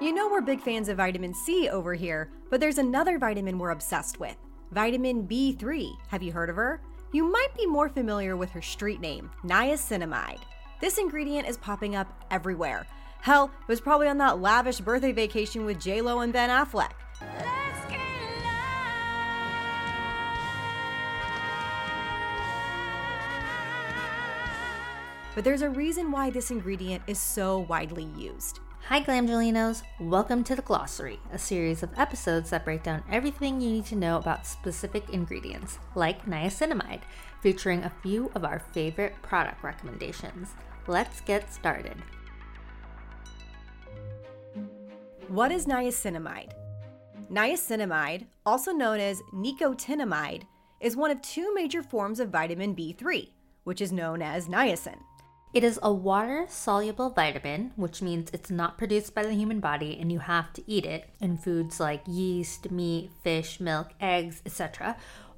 You know we're big fans of vitamin C over here, but there's another vitamin we're obsessed with vitamin B3. Have you heard of her? You might be more familiar with her street name, niacinamide. This ingredient is popping up everywhere. Hell, it was probably on that lavish birthday vacation with J-Lo and Ben Affleck. But there's a reason why this ingredient is so widely used. Hi, Glamgelinos. Welcome to the Glossary, a series of episodes that break down everything you need to know about specific ingredients, like niacinamide, featuring a few of our favorite product recommendations. Let's get started. What is niacinamide? Niacinamide, also known as nicotinamide, is one of two major forms of vitamin B3, which is known as niacin. It is a water soluble vitamin, which means it's not produced by the human body and you have to eat it in foods like yeast, meat, fish, milk, eggs, etc.,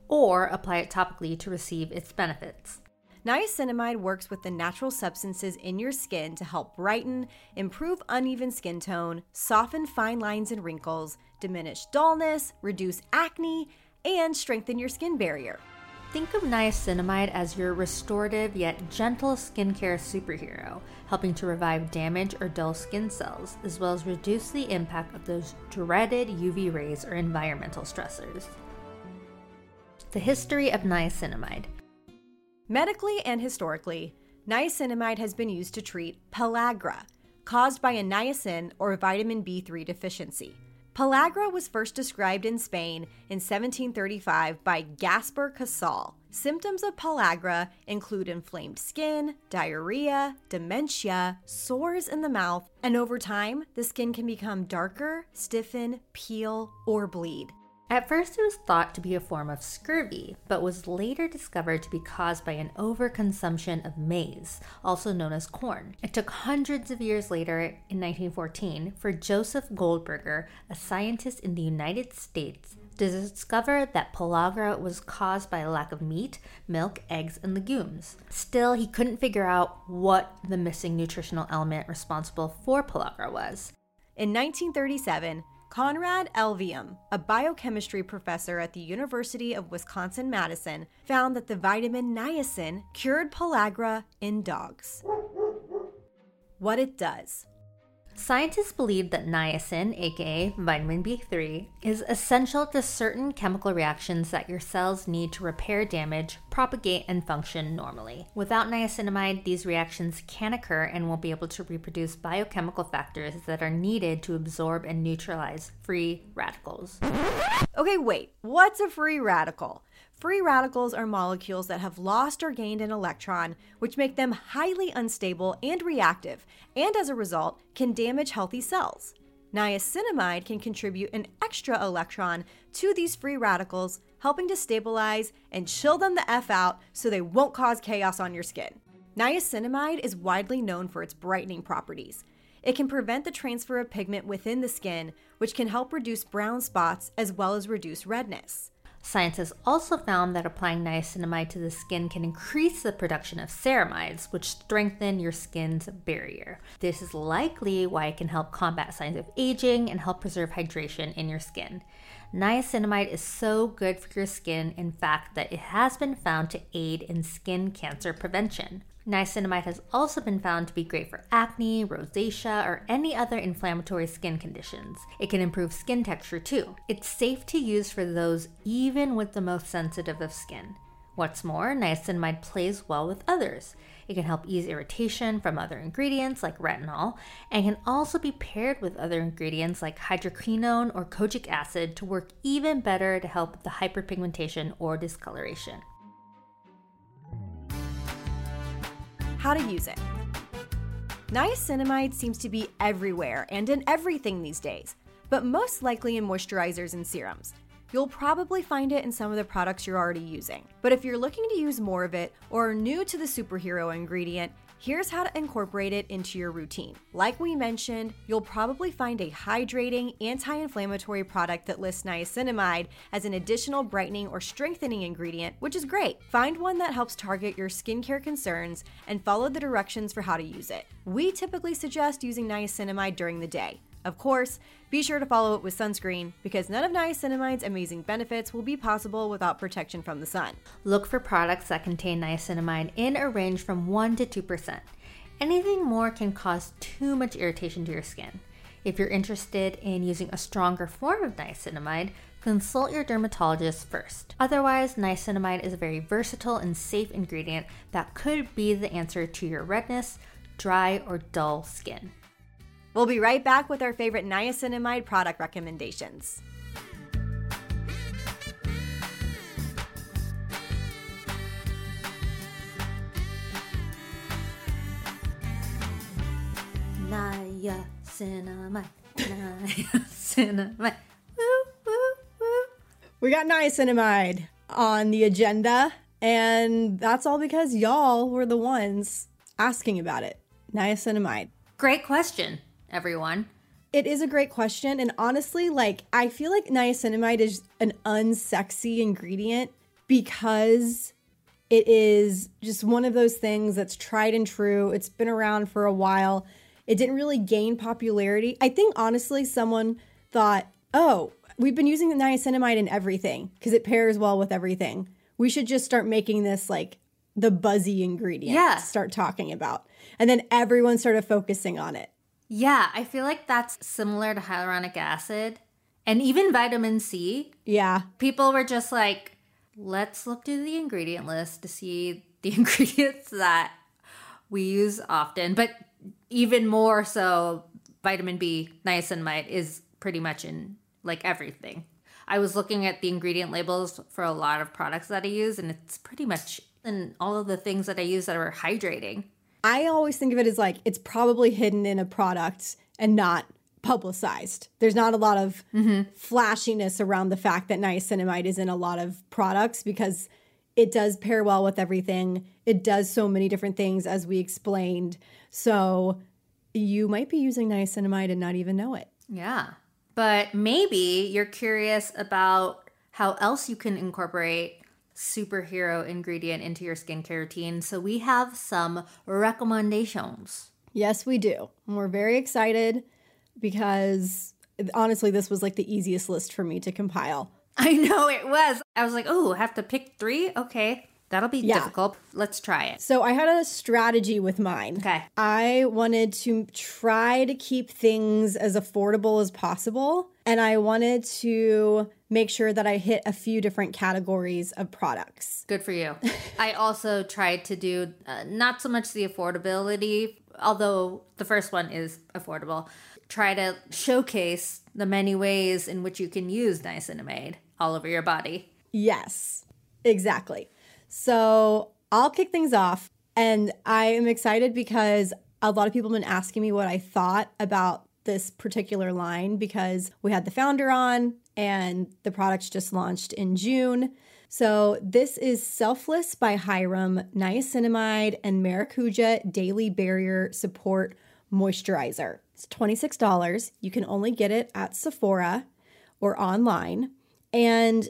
or apply it topically to receive its benefits. Niacinamide works with the natural substances in your skin to help brighten, improve uneven skin tone, soften fine lines and wrinkles, diminish dullness, reduce acne, and strengthen your skin barrier. Think of niacinamide as your restorative yet gentle skincare superhero, helping to revive damaged or dull skin cells, as well as reduce the impact of those dreaded UV rays or environmental stressors. The history of niacinamide. Medically and historically, niacinamide has been used to treat pellagra, caused by a niacin or vitamin B3 deficiency. Pellagra was first described in Spain in 1735 by Gaspar Casal. Symptoms of pellagra include inflamed skin, diarrhea, dementia, sores in the mouth, and over time, the skin can become darker, stiffen, peel, or bleed. At first, it was thought to be a form of scurvy, but was later discovered to be caused by an overconsumption of maize, also known as corn. It took hundreds of years later, in 1914, for Joseph Goldberger, a scientist in the United States, to discover that pellagra was caused by a lack of meat, milk, eggs, and legumes. Still, he couldn't figure out what the missing nutritional element responsible for pellagra was. In 1937, Conrad Elvehjem, a biochemistry professor at the University of Wisconsin Madison, found that the vitamin niacin cured pellagra in dogs. What it does. Scientists believe that niacin, aka vitamin B3, is essential to certain chemical reactions that your cells need to repair damage, propagate, and function normally. Without niacinamide, these reactions can occur and won't be able to reproduce biochemical factors that are needed to absorb and neutralize free radicals. Okay, wait, what's a free radical? Free radicals are molecules that have lost or gained an electron, which make them highly unstable and reactive, and as a result, can damage healthy cells. Niacinamide can contribute an extra electron to these free radicals, helping to stabilize and chill them the F out so they won't cause chaos on your skin. Niacinamide is widely known for its brightening properties. It can prevent the transfer of pigment within the skin, which can help reduce brown spots as well as reduce redness. Scientists also found that applying niacinamide to the skin can increase the production of ceramides, which strengthen your skin's barrier. This is likely why it can help combat signs of aging and help preserve hydration in your skin. Niacinamide is so good for your skin, in fact, that it has been found to aid in skin cancer prevention. Niacinamide has also been found to be great for acne, rosacea, or any other inflammatory skin conditions. It can improve skin texture too. It's safe to use for those even with the most sensitive of skin. What's more, niacinamide plays well with others. It can help ease irritation from other ingredients like retinol, and can also be paired with other ingredients like hydroquinone or kojic acid to work even better to help with the hyperpigmentation or discoloration. How to use it. Niacinamide seems to be everywhere and in everything these days, but most likely in moisturizers and serums. You'll probably find it in some of the products you're already using. But if you're looking to use more of it or are new to the superhero ingredient, here's how to incorporate it into your routine. Like we mentioned, you'll probably find a hydrating, anti inflammatory product that lists niacinamide as an additional brightening or strengthening ingredient, which is great. Find one that helps target your skincare concerns and follow the directions for how to use it. We typically suggest using niacinamide during the day. Of course, be sure to follow it with sunscreen because none of niacinamide's amazing benefits will be possible without protection from the sun. Look for products that contain niacinamide in a range from 1 to 2%. Anything more can cause too much irritation to your skin. If you're interested in using a stronger form of niacinamide, consult your dermatologist first. Otherwise, niacinamide is a very versatile and safe ingredient that could be the answer to your redness, dry, or dull skin. We'll be right back with our favorite niacinamide product recommendations. Niacinamide, niacinamide. Woo, woo, woo. We got niacinamide on the agenda, and that's all because y'all were the ones asking about it. Niacinamide. Great question, everyone. It is a great question, and honestly, like I feel like niacinamide is an unsexy ingredient because it is just one of those things that's tried and true. It's been around for a while. It didn't really gain popularity. I think honestly, someone thought, oh, we've been using the niacinamide in everything because it pairs well with everything. We should just start making this like the buzzy ingredient Yeah. start talking about. And then everyone started focusing on it. Yeah, I feel like that's similar to hyaluronic acid and even vitamin C. Yeah. People were just like, let's look through the ingredient list to see the ingredients that we use often. But even more so, vitamin B, niacinamide is pretty much in like everything. I was looking at the ingredient labels for a lot of products that I use, and it's pretty much in all of the things that I use that are hydrating. I always think of it as like it's probably hidden in a product and not publicized. There's not a lot of flashiness around the fact that niacinamide is in a lot of products because it does pair well with everything. It does so many different things as we explained. So you might be using niacinamide and not even know it. Yeah. But maybe you're curious about how else you can incorporate superhero ingredient into your skincare routine. So we have some recommendations. Yes, we do. And we're very excited because honestly, this was like the easiest list for me to compile. I know it was. I was like, oh, I have to pick three? Okay. That'll be Yeah. difficult. Let's try it. So I had a strategy with mine. Okay. I wanted to try to keep things as affordable as possible. And I wanted to make sure that I hit a few different categories of products. Good for you. I also tried to do uh, not so much the affordability, although the first one is affordable. Try to showcase the many ways in which you can use niacinamide all over your body. Yes, exactly. So I'll kick things off. And I am excited because a lot of people have been asking me what I thought about this particular line because we had the founder on and the products just launched in June. So this is Selfless by Hyram Niacinamide and Maracuja Daily Barrier Support Moisturizer. It's $26. You can only get it at Sephora or online. And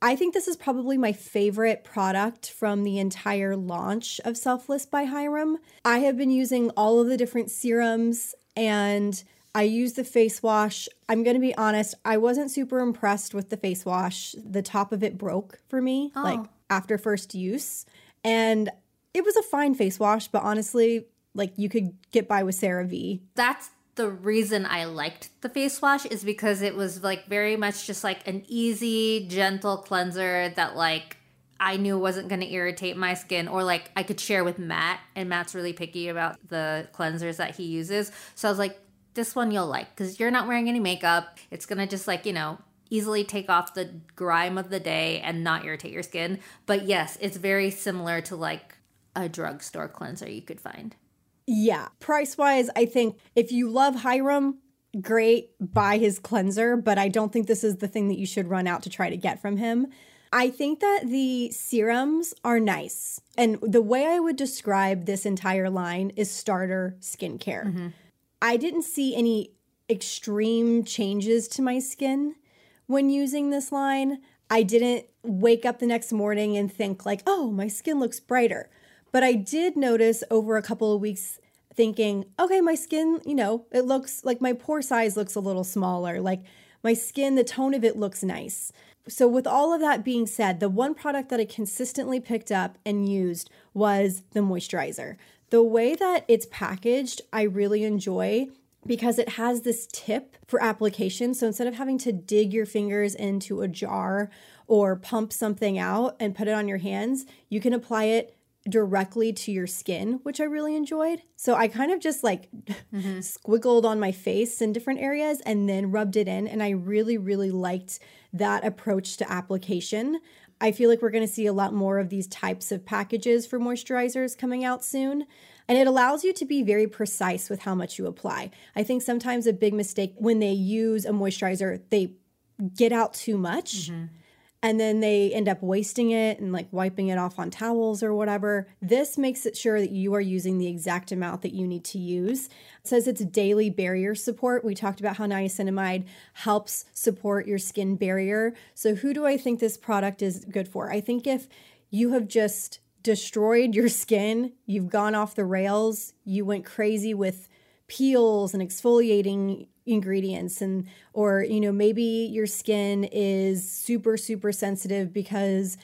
I think this is probably my favorite product from the entire launch of Selfless by Hyram. I have been using all of the different serums and I use the face wash. I'm going to be honest, I wasn't super impressed with the face wash. The top of it broke for me, oh. like after first use. And it was a fine face wash, but honestly, like you could get by with CeraVe. That's the reason I liked the face wash is because it was like very much just like an easy, gentle cleanser that like I knew wasn't going to irritate my skin or like I could share with Matt and Matt's really picky about the cleansers that he uses. So I was like this one you'll like cuz you're not wearing any makeup. It's to just like, you know, easily take off the grime of the day and not irritate your skin. But yes, it's very similar to like a drugstore cleanser you could find. Yeah. Price wise, I think if you love Hyram, great, buy his cleanser, but I don't think this is the thing that you should run out to try to get from him. I think that the serums are nice. And the way I would describe this entire line is starter skincare. Mm-hmm. I didn't see any extreme changes to my skin when using this line. I didn't wake up the next morning and think, like, oh, my skin looks brighter. But I did notice over a couple of weeks thinking, okay, my skin, you know, it looks like my pore size looks a little smaller. Like my skin, the tone of it looks nice. So, with all of that being said, the one product that I consistently picked up and used was the moisturizer. The way that it's packaged, I really enjoy because it has this tip for application. So, instead of having to dig your fingers into a jar or pump something out and put it on your hands, you can apply it directly to your skin, which I really enjoyed. So I kind of just like mm-hmm. squiggled on my face in different areas and then rubbed it in. And I really, really liked that approach to application. I feel like we're going to see a lot more of these types of packages for moisturizers coming out soon. And it allows you to be very precise with how much you apply. I think sometimes a big mistake when they use a moisturizer, they get out too much. Mm-hmm and then they end up wasting it and like wiping it off on towels or whatever. This makes it sure that you are using the exact amount that you need to use. It says it's daily barrier support. We talked about how niacinamide helps support your skin barrier. So, who do I think this product is good for? I think if you have just destroyed your skin, you've gone off the rails, you went crazy with peels and exfoliating ingredients and or you know maybe your skin is super super sensitive because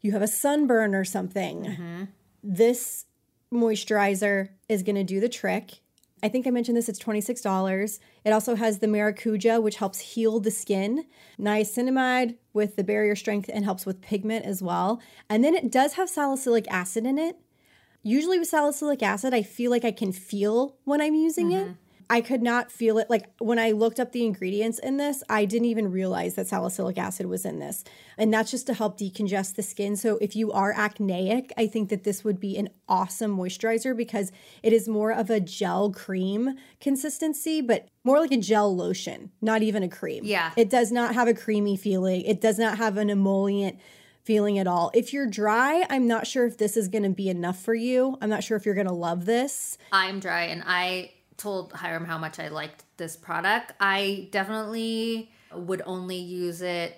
you have a sunburn or something. Mm-hmm. this moisturizer is going to do the trick. I think i mentioned this it's $26 it also has the maracuja which helps heal the skin. Niacinamide with the barrier strength and helps with pigment as well. And then it does have salicylic acid in it. Usually with salicylic acid i feel like i can feel when i'm using mm-hmm. it I could not feel it. Like when I looked up the ingredients in this, I didn't even realize that salicylic acid was in this. And that's just to help decongest the skin. So if you are acneic, I think that this would be an awesome moisturizer because it is more of a gel cream consistency, but more like a gel lotion, not even a cream. Yeah. It does not have a creamy feeling, it does not have an emollient feeling at all. If you're dry, I'm not sure if this is going to be enough for you. I'm not sure if you're going to love this. I'm dry and I told Hyram how much I liked this product. I definitely would only use it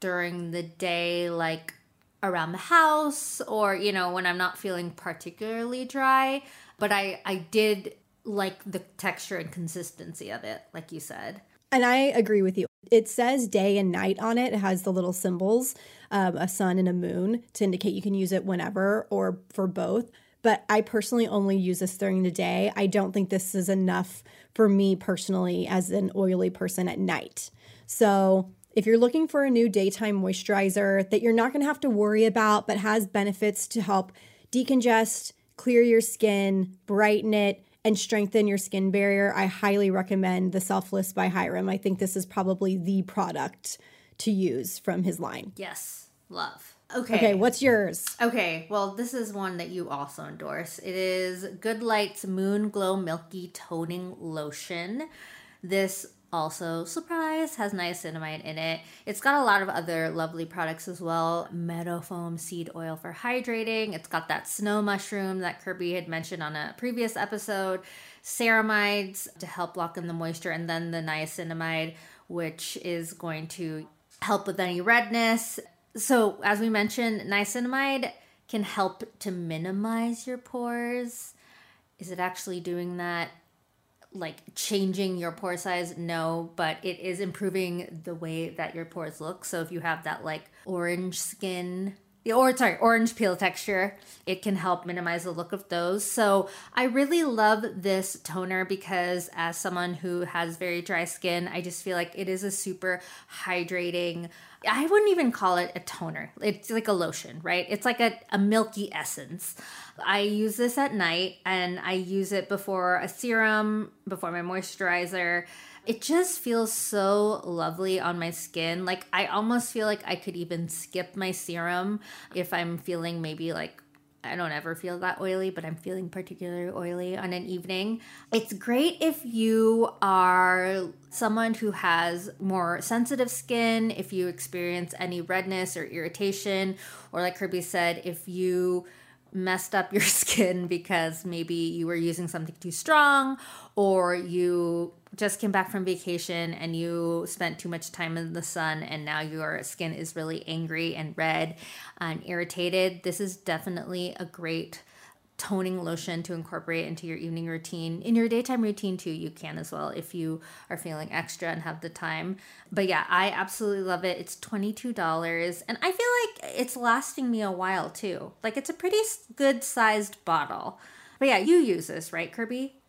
during the day, like around the house or, you know, when I'm not feeling particularly dry. But I, I did like the texture and consistency of it, like you said. And I agree with you. It says day and night on it. It has the little symbols, um, a sun and a moon, to indicate you can use it whenever or for both but I personally only use this during the day. I don't think this is enough for me personally as an oily person at night. So, if you're looking for a new daytime moisturizer that you're not going to have to worry about but has benefits to help decongest, clear your skin, brighten it, and strengthen your skin barrier, I highly recommend the Selfless by Hyram. I think this is probably the product to use from his line. Yes, love. Okay. Okay, what's yours? Okay, well, this is one that you also endorse. It is Good Light's Moon Glow Milky Toning Lotion. This also, surprise, has niacinamide in it. It's got a lot of other lovely products as well. Meadow foam seed oil for hydrating. It's got that snow mushroom that Kirby had mentioned on a previous episode. Ceramides to help lock in the moisture, and then the niacinamide, which is going to help with any redness so, as we mentioned, niacinamide can help to minimize your pores. Is it actually doing that? Like changing your pore size? No, but it is improving the way that your pores look. So, if you have that like orange skin, or sorry, orange peel texture, it can help minimize the look of those. So, I really love this toner because, as someone who has very dry skin, I just feel like it is a super hydrating I wouldn't even call it a toner. It's like a lotion, right? It's like a, a milky essence. I use this at night and I use it before a serum, before my moisturizer. It just feels so lovely on my skin. Like, I almost feel like I could even skip my serum if I'm feeling maybe like I don't ever feel that oily, but I'm feeling particularly oily on an evening. It's great if you are someone who has more sensitive skin, if you experience any redness or irritation, or like Kirby said, if you messed up your skin because maybe you were using something too strong or you just came back from vacation and you spent too much time in the sun and now your skin is really angry and red and irritated, this is definitely a great toning lotion to incorporate into your evening routine. In your daytime routine, too, you can as well if you are feeling extra and have the time. But yeah, I absolutely love it. It's $22, and I feel like it's lasting me a while, too. Like, it's a pretty good sized bottle. But yeah, you use this, right, Kirby?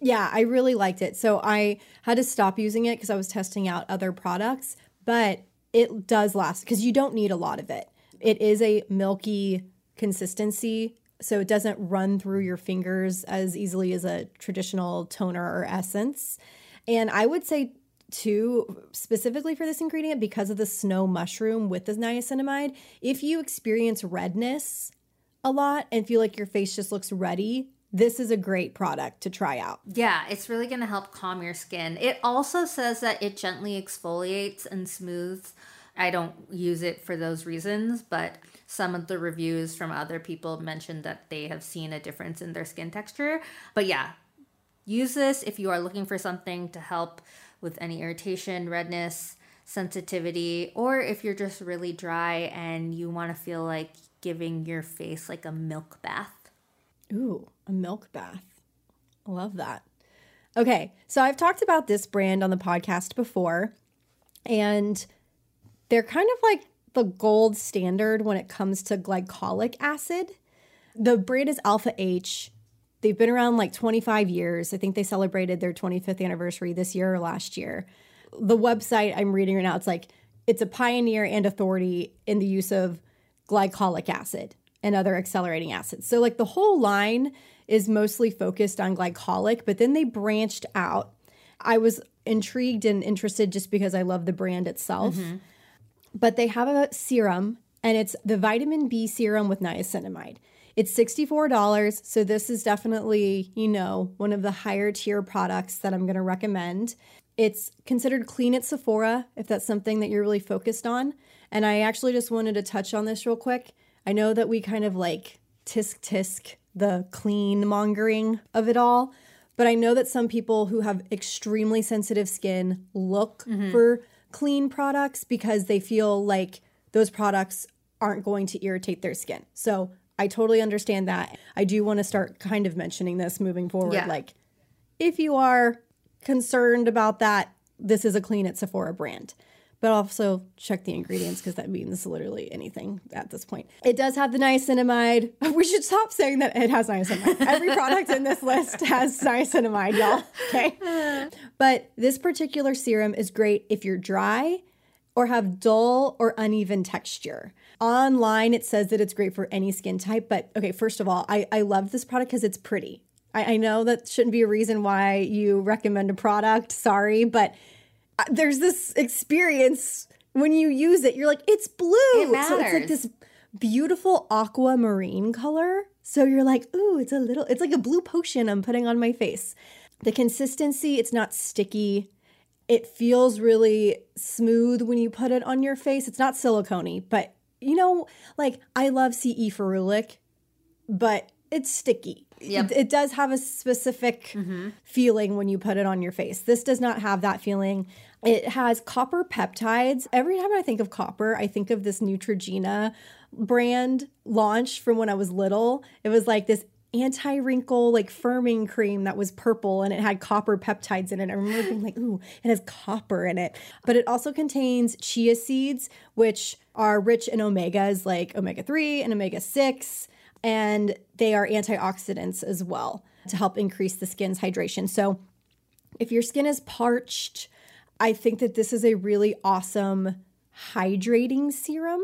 Yeah, I really liked it. So I had to stop using it because I was testing out other products, but it does last because you don't need a lot of it. It is a milky consistency, so it doesn't run through your fingers as easily as a traditional toner or essence. And I would say, too, specifically for this ingredient, because of the snow mushroom with the niacinamide, if you experience redness a lot and feel like your face just looks ruddy, this is a great product to try out. Yeah, it's really going to help calm your skin. It also says that it gently exfoliates and smooths. I don't use it for those reasons, but some of the reviews from other people mentioned that they have seen a difference in their skin texture. But yeah, use this if you are looking for something to help with any irritation, redness, sensitivity, or if you're just really dry and you want to feel like giving your face like a milk bath. Ooh, a milk bath. I love that. Okay, so I've talked about this brand on the podcast before, and they're kind of like the gold standard when it comes to glycolic acid. The brand is Alpha H. They've been around like 25 years. I think they celebrated their 25th anniversary this year or last year. The website I'm reading right now, it's like it's a pioneer and authority in the use of glycolic acid and other accelerating acids. So, like the whole line is mostly focused on glycolic, but then they branched out. I was intrigued and interested just because I love the brand itself. Mm-hmm. But they have a serum, and it's the vitamin B serum with niacinamide. It's $64. So, this is definitely, you know, one of the higher tier products that I'm going to recommend. It's considered clean at Sephora if that's something that you're really focused on. And I actually just wanted to touch on this real quick. I know that we kind of like tisk tisk the clean mongering of it all, but I know that some people who have extremely sensitive skin look mm-hmm. for clean products because they feel like those products aren't going to irritate their skin. So I totally understand that. I do want to start kind of mentioning this moving forward. Yeah. Like, if you are concerned about that, this is a clean at Sephora brand but also check the ingredients because that means literally anything at this point. It does have the niacinamide. We should stop saying that it has niacinamide. Every product in this list has niacinamide, y'all. Okay. But this particular serum is great if you're dry or have dull or uneven texture. Online, it says that it's great for any skin type. But okay, first of all, I, I love this product because it's pretty. I, I know that shouldn't be a reason why you recommend a product. Sorry, but there's this experience when you use it, you're like, it's blue. It so it's like this beautiful aquamarine color. So you're like, ooh, it's a little, it's like a blue potion I'm putting on my face. The consistency, it's not sticky. It feels really smooth when you put it on your face. It's not silicone but you know, like I love CE ferulic, but it's sticky. Yep. It, it does have a specific mm-hmm. feeling when you put it on your face. This does not have that feeling. It has copper peptides. Every time I think of copper, I think of this Neutrogena brand launch from when I was little. It was like this anti wrinkle, like firming cream that was purple and it had copper peptides in it. I remember being like, ooh, it has copper in it. But it also contains chia seeds, which are rich in omegas like omega 3 and omega 6. And they are antioxidants as well to help increase the skin's hydration. So if your skin is parched, I think that this is a really awesome hydrating serum.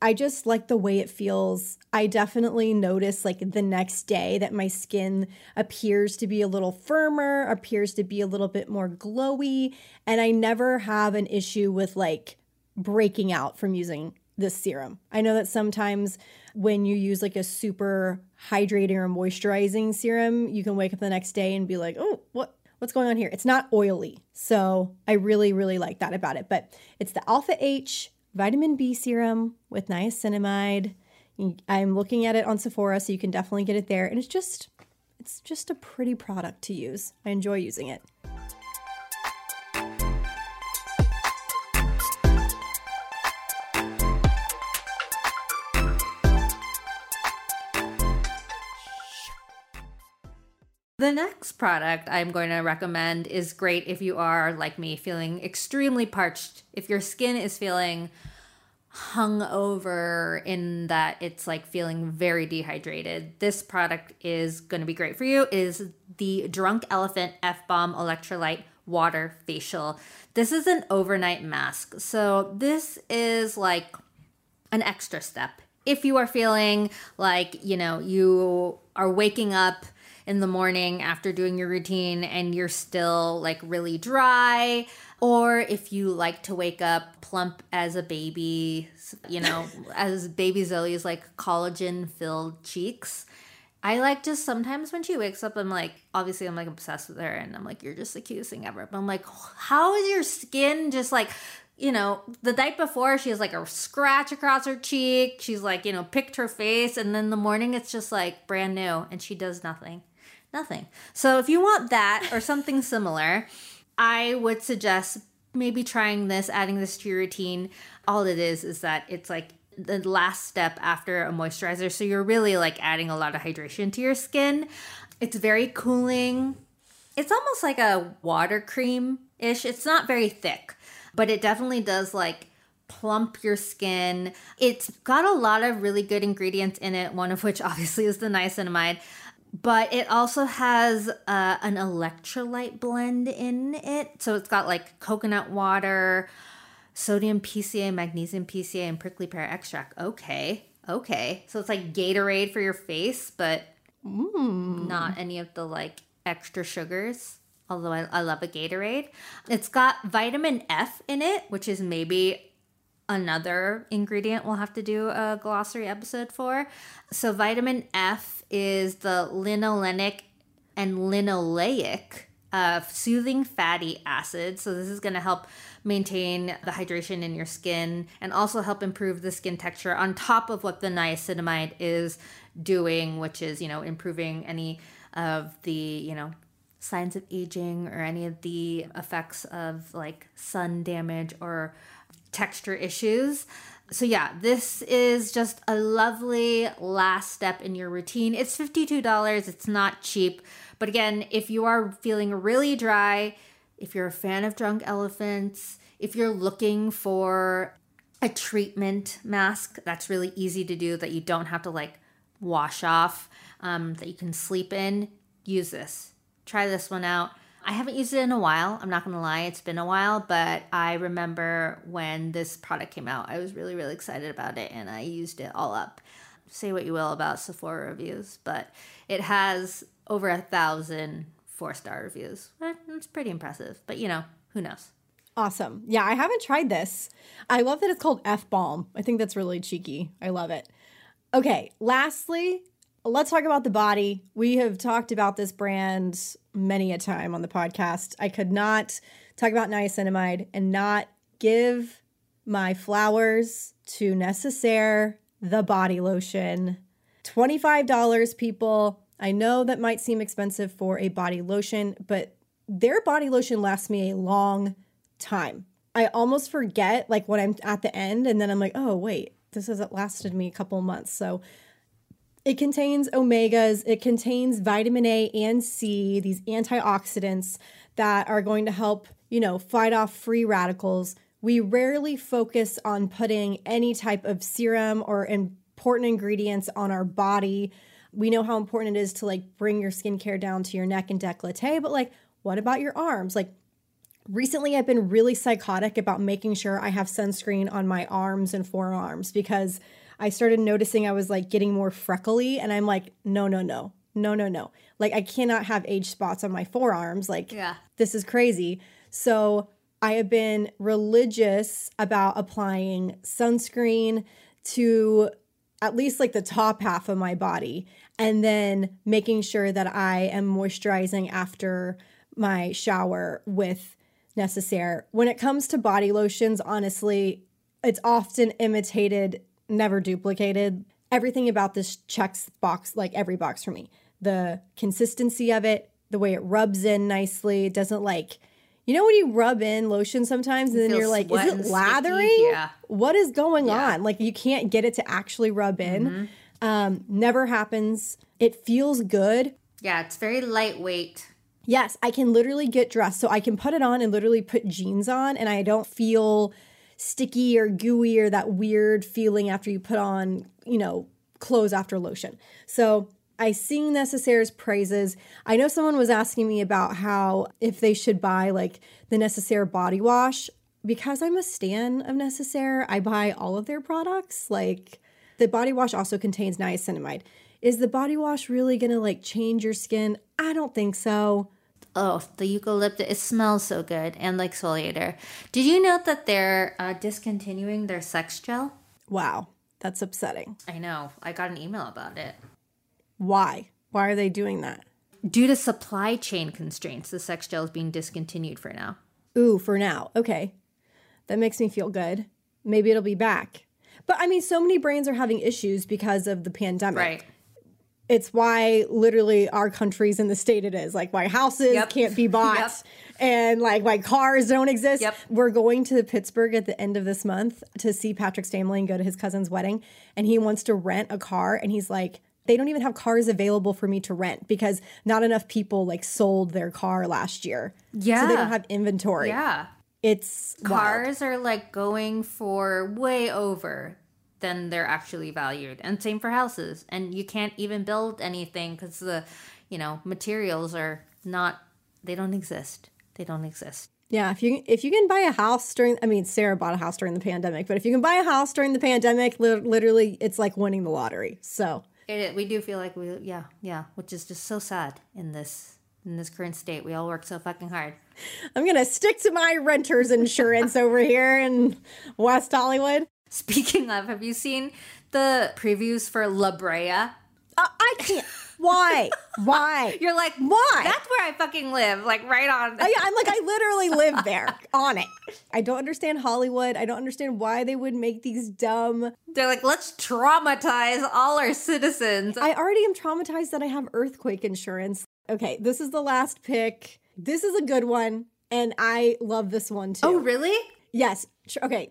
I just like the way it feels. I definitely notice like the next day that my skin appears to be a little firmer, appears to be a little bit more glowy, and I never have an issue with like breaking out from using this serum. I know that sometimes when you use like a super hydrating or moisturizing serum, you can wake up the next day and be like, "Oh, what what's going on here?" It's not oily. So, I really really like that about it. But it's the Alpha H vitamin B serum with niacinamide. I'm looking at it on Sephora, so you can definitely get it there. And it's just it's just a pretty product to use. I enjoy using it. Next product I'm going to recommend is great if you are, like me, feeling extremely parched. If your skin is feeling hung over in that it's like feeling very dehydrated. This product is going to be great for you. It is the Drunk Elephant F Balm Electrolyte Water Facial. This is an overnight mask. So this is like an extra step. If you are feeling like, you know, you are waking up in the morning after doing your routine and you're still like really dry, or if you like to wake up plump as a baby, you know, as baby Zoe's like collagen filled cheeks. I like just sometimes when she wakes up, I'm like, obviously, I'm like obsessed with her, and I'm like, you're just the cutest thing ever. But I'm like, how is your skin just like, you know, the night before she has like a scratch across her cheek. She's like, you know, picked her face, and then the morning it's just like brand new, and she does nothing, nothing. So if you want that or something similar, I would suggest maybe trying this, adding this to your routine. All it is is that it's like the last step after a moisturizer. So you're really like adding a lot of hydration to your skin. It's very cooling. It's almost like a water cream ish. It's not very thick, but it definitely does like plump your skin. It's got a lot of really good ingredients in it, one of which obviously is the niacinamide but it also has uh, an electrolyte blend in it. So it's got like coconut water, sodium PCA, magnesium PCA, and prickly pear extract. Okay, okay. So it's like Gatorade for your face, but mm. not any of the like extra sugars. Although I, I love a Gatorade. It's got vitamin F in it, which is maybe another ingredient we'll have to do a glossary episode for. So, vitamin F is the linolenic and linoleic uh, soothing fatty acids. So, this is going to help maintain the hydration in your skin and also help improve the skin texture on top of what the niacinamide is doing, which is, you know, improving any of the, you know, signs of aging or any of the effects of like sun damage or texture issues. So, yeah, this is just a lovely last step in your routine. It's $52, it's not cheap. But again, if you are feeling really dry, if you're a fan of drunk elephants, if you're looking for a treatment mask that's really easy to do that you don't have to like wash off, um, that you can sleep in, use this. Try this one out. I haven't used it in a while. I'm not going to lie, it's been a while, but I remember when this product came out, I was really, really excited about it and I used it all up. Say what you will about Sephora reviews, but it has over a thousand four star reviews. Eh, it's pretty impressive, but you know, who knows? Awesome. Yeah, I haven't tried this. I love that it's called F Balm. I think that's really cheeky. I love it. Okay, lastly, let's talk about the body. We have talked about this brand many a time on the podcast. I could not talk about niacinamide and not give my flowers to Necessaire, the body lotion. $25, people. I know that might seem expensive for a body lotion, but their body lotion lasts me a long time. I almost forget, like when I'm at the end, and then I'm like, oh, wait, this has lasted me a couple months. So it contains omegas, it contains vitamin A and C, these antioxidants that are going to help, you know, fight off free radicals. We rarely focus on putting any type of serum or important ingredients on our body. We know how important it is to like bring your skincare down to your neck and décolleté, but like, what about your arms? Like, recently I've been really psychotic about making sure I have sunscreen on my arms and forearms because I started noticing I was like getting more freckly, and I'm like, no, no, no, no, no, no. Like I cannot have age spots on my forearms. Like, yeah. this is crazy. So I have been religious about applying sunscreen to at least like the top half of my body and then making sure that I am moisturizing after my shower with Necessaire. When it comes to body lotions, honestly, it's often imitated, never duplicated. Everything about this checks box, like every box for me. The consistency of it, the way it rubs in nicely, it doesn't like, you know, when you rub in lotion sometimes and then you're like, is it sticky, lathering? yeah. What is going on? Like, you can't get it to actually rub in. Mm-hmm. Um, never happens. It feels good. Yeah, it's very lightweight. Yes, I can literally get dressed. So I can put it on and literally put jeans on, and I don't feel sticky or gooey or that weird feeling after you put on, you know, clothes after lotion. So I sing Necessaire's praises. I know someone was asking me about how if they should buy like the Necessaire body wash. Because I'm a stan of Necessaire, I buy all of their products. Like the body wash also contains niacinamide. Is the body wash really gonna like change your skin? I don't think so. Oh, the eucalyptus, it smells so good and like exfoliator. Did you note that they're uh, discontinuing their sex gel? Wow, that's upsetting. I know. I got an email about it. Why? Why are they doing that? Due to supply chain constraints, the sex gel is being discontinued for now. Ooh, for now. Okay. That makes me feel good. Maybe it'll be back. But I mean, so many brands are having issues because of the pandemic. Right. It's why literally our country's in the state it is. Like why houses Yep. can't be bought Yep. and like why cars don't exist. Yep. We're going to Pittsburgh at the end of this month to see Patrick Stamley and go to his cousin's wedding. And he wants to rent a car and he's like, they don't even have cars available for me to rent because not enough people like sold their car last year. So they don't have inventory. Yeah. It's wild. Cars are like going for way over than they're actually valued. And same for houses. And you can't even build anything because the, you know, materials are not, they don't exist. They don't exist. Yeah, if you if you can buy a house during, I mean, Sarah bought a house during the pandemic, but if you can buy a house during the pandemic, li- literally, it's like winning the lottery. So It, we do feel like we, yeah, yeah, which is just so sad in this in this current state. We all work so fucking hard. I'm gonna stick to my renter's insurance over here in West Hollywood. Speaking of, have you seen the previews for La Brea? Uh, I can't. Why? Why? You're like, Why? That's where I fucking live, like right on. I, I'm like, I literally live there on it. I don't understand Hollywood. I don't understand why they would make these dumb. They're like, let's traumatize all our citizens. I already am traumatized that I have earthquake insurance. Okay, this is the last pick. This is a good one, and I love this one too. oh, really? Yes. Okay.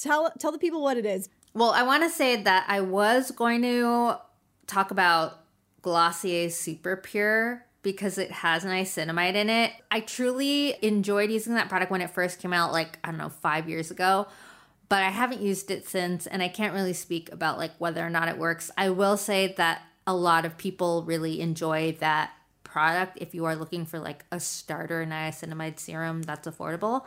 Tell tell the people what it is. Well, I want to say that I was going to talk about Glossier Super Pure because it has niacinamide in it. I truly enjoyed using that product when it first came out, like, I don't know, five years ago. But I haven't used it since, and I can't really speak about like whether or not it works. I will say that a lot of people really enjoy that product if you are looking for like a starter niacinamide serum that's affordable.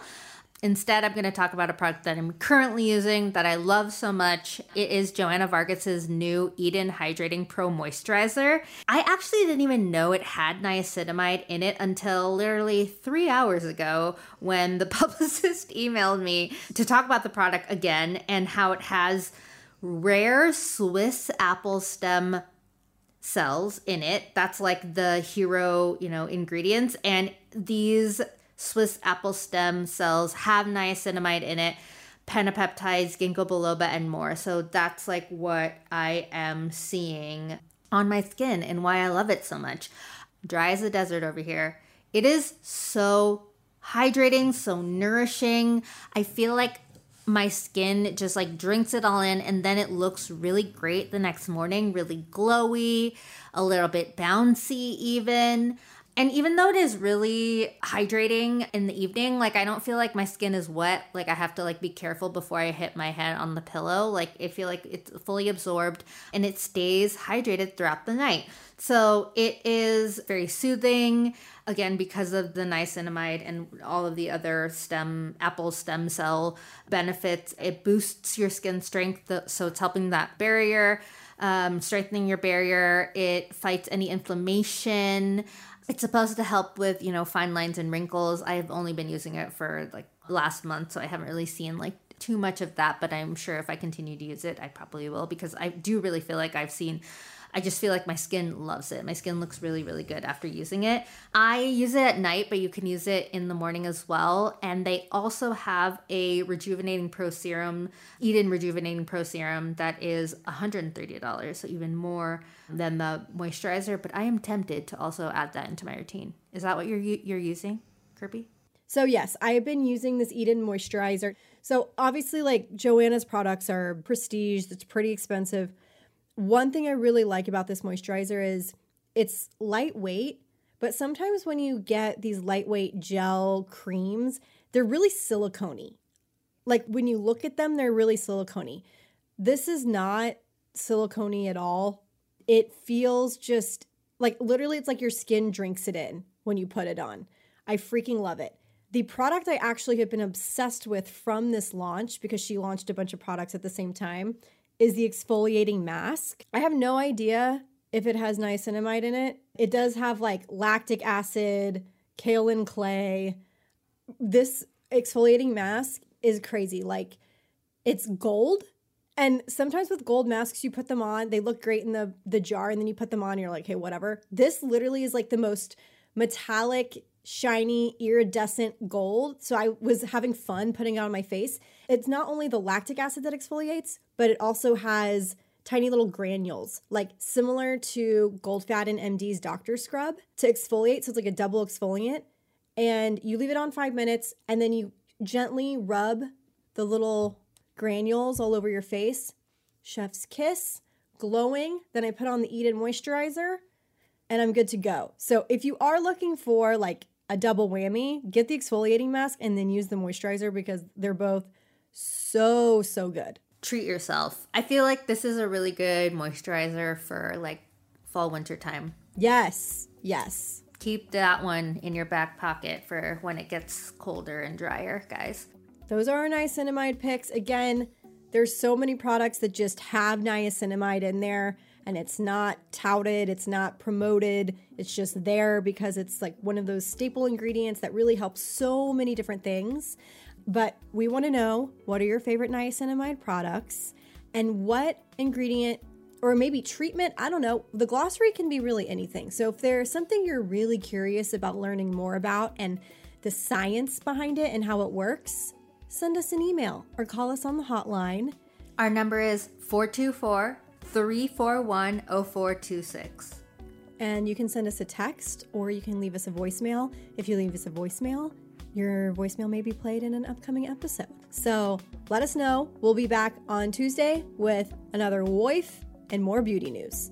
Instead, I'm going to talk about a product that I'm currently using that I love so much. It is Joanna Vargas's new Eden Hydrating Pro Moisturizer. I actually didn't even know it had niacinamide in it until literally three hours ago when the publicist emailed me to talk about the product again and how it has rare Swiss apple stem cells in it. That's like the hero, you know, ingredients. And these Swiss apple stem cells have niacinamide in it, pentapeptides, ginkgo biloba, and more. So that's like what I am seeing on my skin and why I love it so much. Dry as a desert over here. It is so hydrating, so nourishing. I feel like my skin just like drinks it all in and then it looks really great the next morning, really glowy, a little bit bouncy even. And even though it is really hydrating in the evening, like I don't feel like my skin is wet. Like I have to like be careful before I hit my head on the pillow. Like I feel like it's fully absorbed and it stays hydrated throughout the night. So it is very soothing again because of the niacinamide and all of the other stem apple stem cell benefits. It boosts your skin strength, so it's helping that barrier, um, strengthening your barrier. It fights any inflammation. It's supposed to help with, you know, fine lines and wrinkles. I've only been using it for like last month, so I haven't really seen like too much of that, but I'm sure if I continue to use it, I probably will because I do really feel like I've seen I just feel like my skin loves it. My skin looks really, really good after using it. I use it at night, but you can use it in the morning as well. And they also have a rejuvenating pro serum, Eden rejuvenating pro serum that is $130, so even more than the moisturizer. But I am tempted to also add that into my routine. Is that what you're you're using, Kirby? So yes, I have been using this Eden moisturizer. So obviously, like Joanna's products are prestige. It's pretty expensive. One thing I really like about this moisturizer is it's lightweight, but sometimes when you get these lightweight gel creams, they're really silicone Like when you look at them, they're really silicone This is not silicone at all. It feels just like literally, it's like your skin drinks it in when you put it on. I freaking love it. The product I actually have been obsessed with from this launch because she launched a bunch of products at the same time is the exfoliating mask. I have no idea if it has niacinamide in it. It does have like lactic acid, kaolin clay. This exfoliating mask is crazy. Like it's gold. And sometimes with gold masks, you put them on, they look great in the, the jar, and then you put them on, and you're like, hey, whatever. This literally is like the most metallic shiny iridescent gold. So I was having fun putting it on my face. It's not only the lactic acid that exfoliates, but it also has tiny little granules, like similar to Goldfaden MD's Doctor Scrub to exfoliate. So it's like a double exfoliant. And you leave it on five minutes and then you gently rub the little granules all over your face. Chef's kiss, glowing. Then I put on the Eden moisturizer and I'm good to go. So if you are looking for like a double whammy, get the exfoliating mask and then use the moisturizer because they're both so, so good. Treat yourself. I feel like this is a really good moisturizer for like fall, winter time. Yes, yes. Keep that one in your back pocket for when it gets colder and drier, guys. Those are our niacinamide picks. Again, there's so many products that just have niacinamide in there and it's not touted, it's not promoted, it's just there because it's like one of those staple ingredients that really helps so many different things. But we want to know what are your favorite niacinamide products and what ingredient or maybe treatment, I don't know. The glossary can be really anything. So if there's something you're really curious about learning more about and the science behind it and how it works, send us an email or call us on the hotline. Our number is 424 341 0426. And you can send us a text or you can leave us a voicemail. If you leave us a voicemail, your voicemail may be played in an upcoming episode. So let us know. We'll be back on Tuesday with another wife and more beauty news.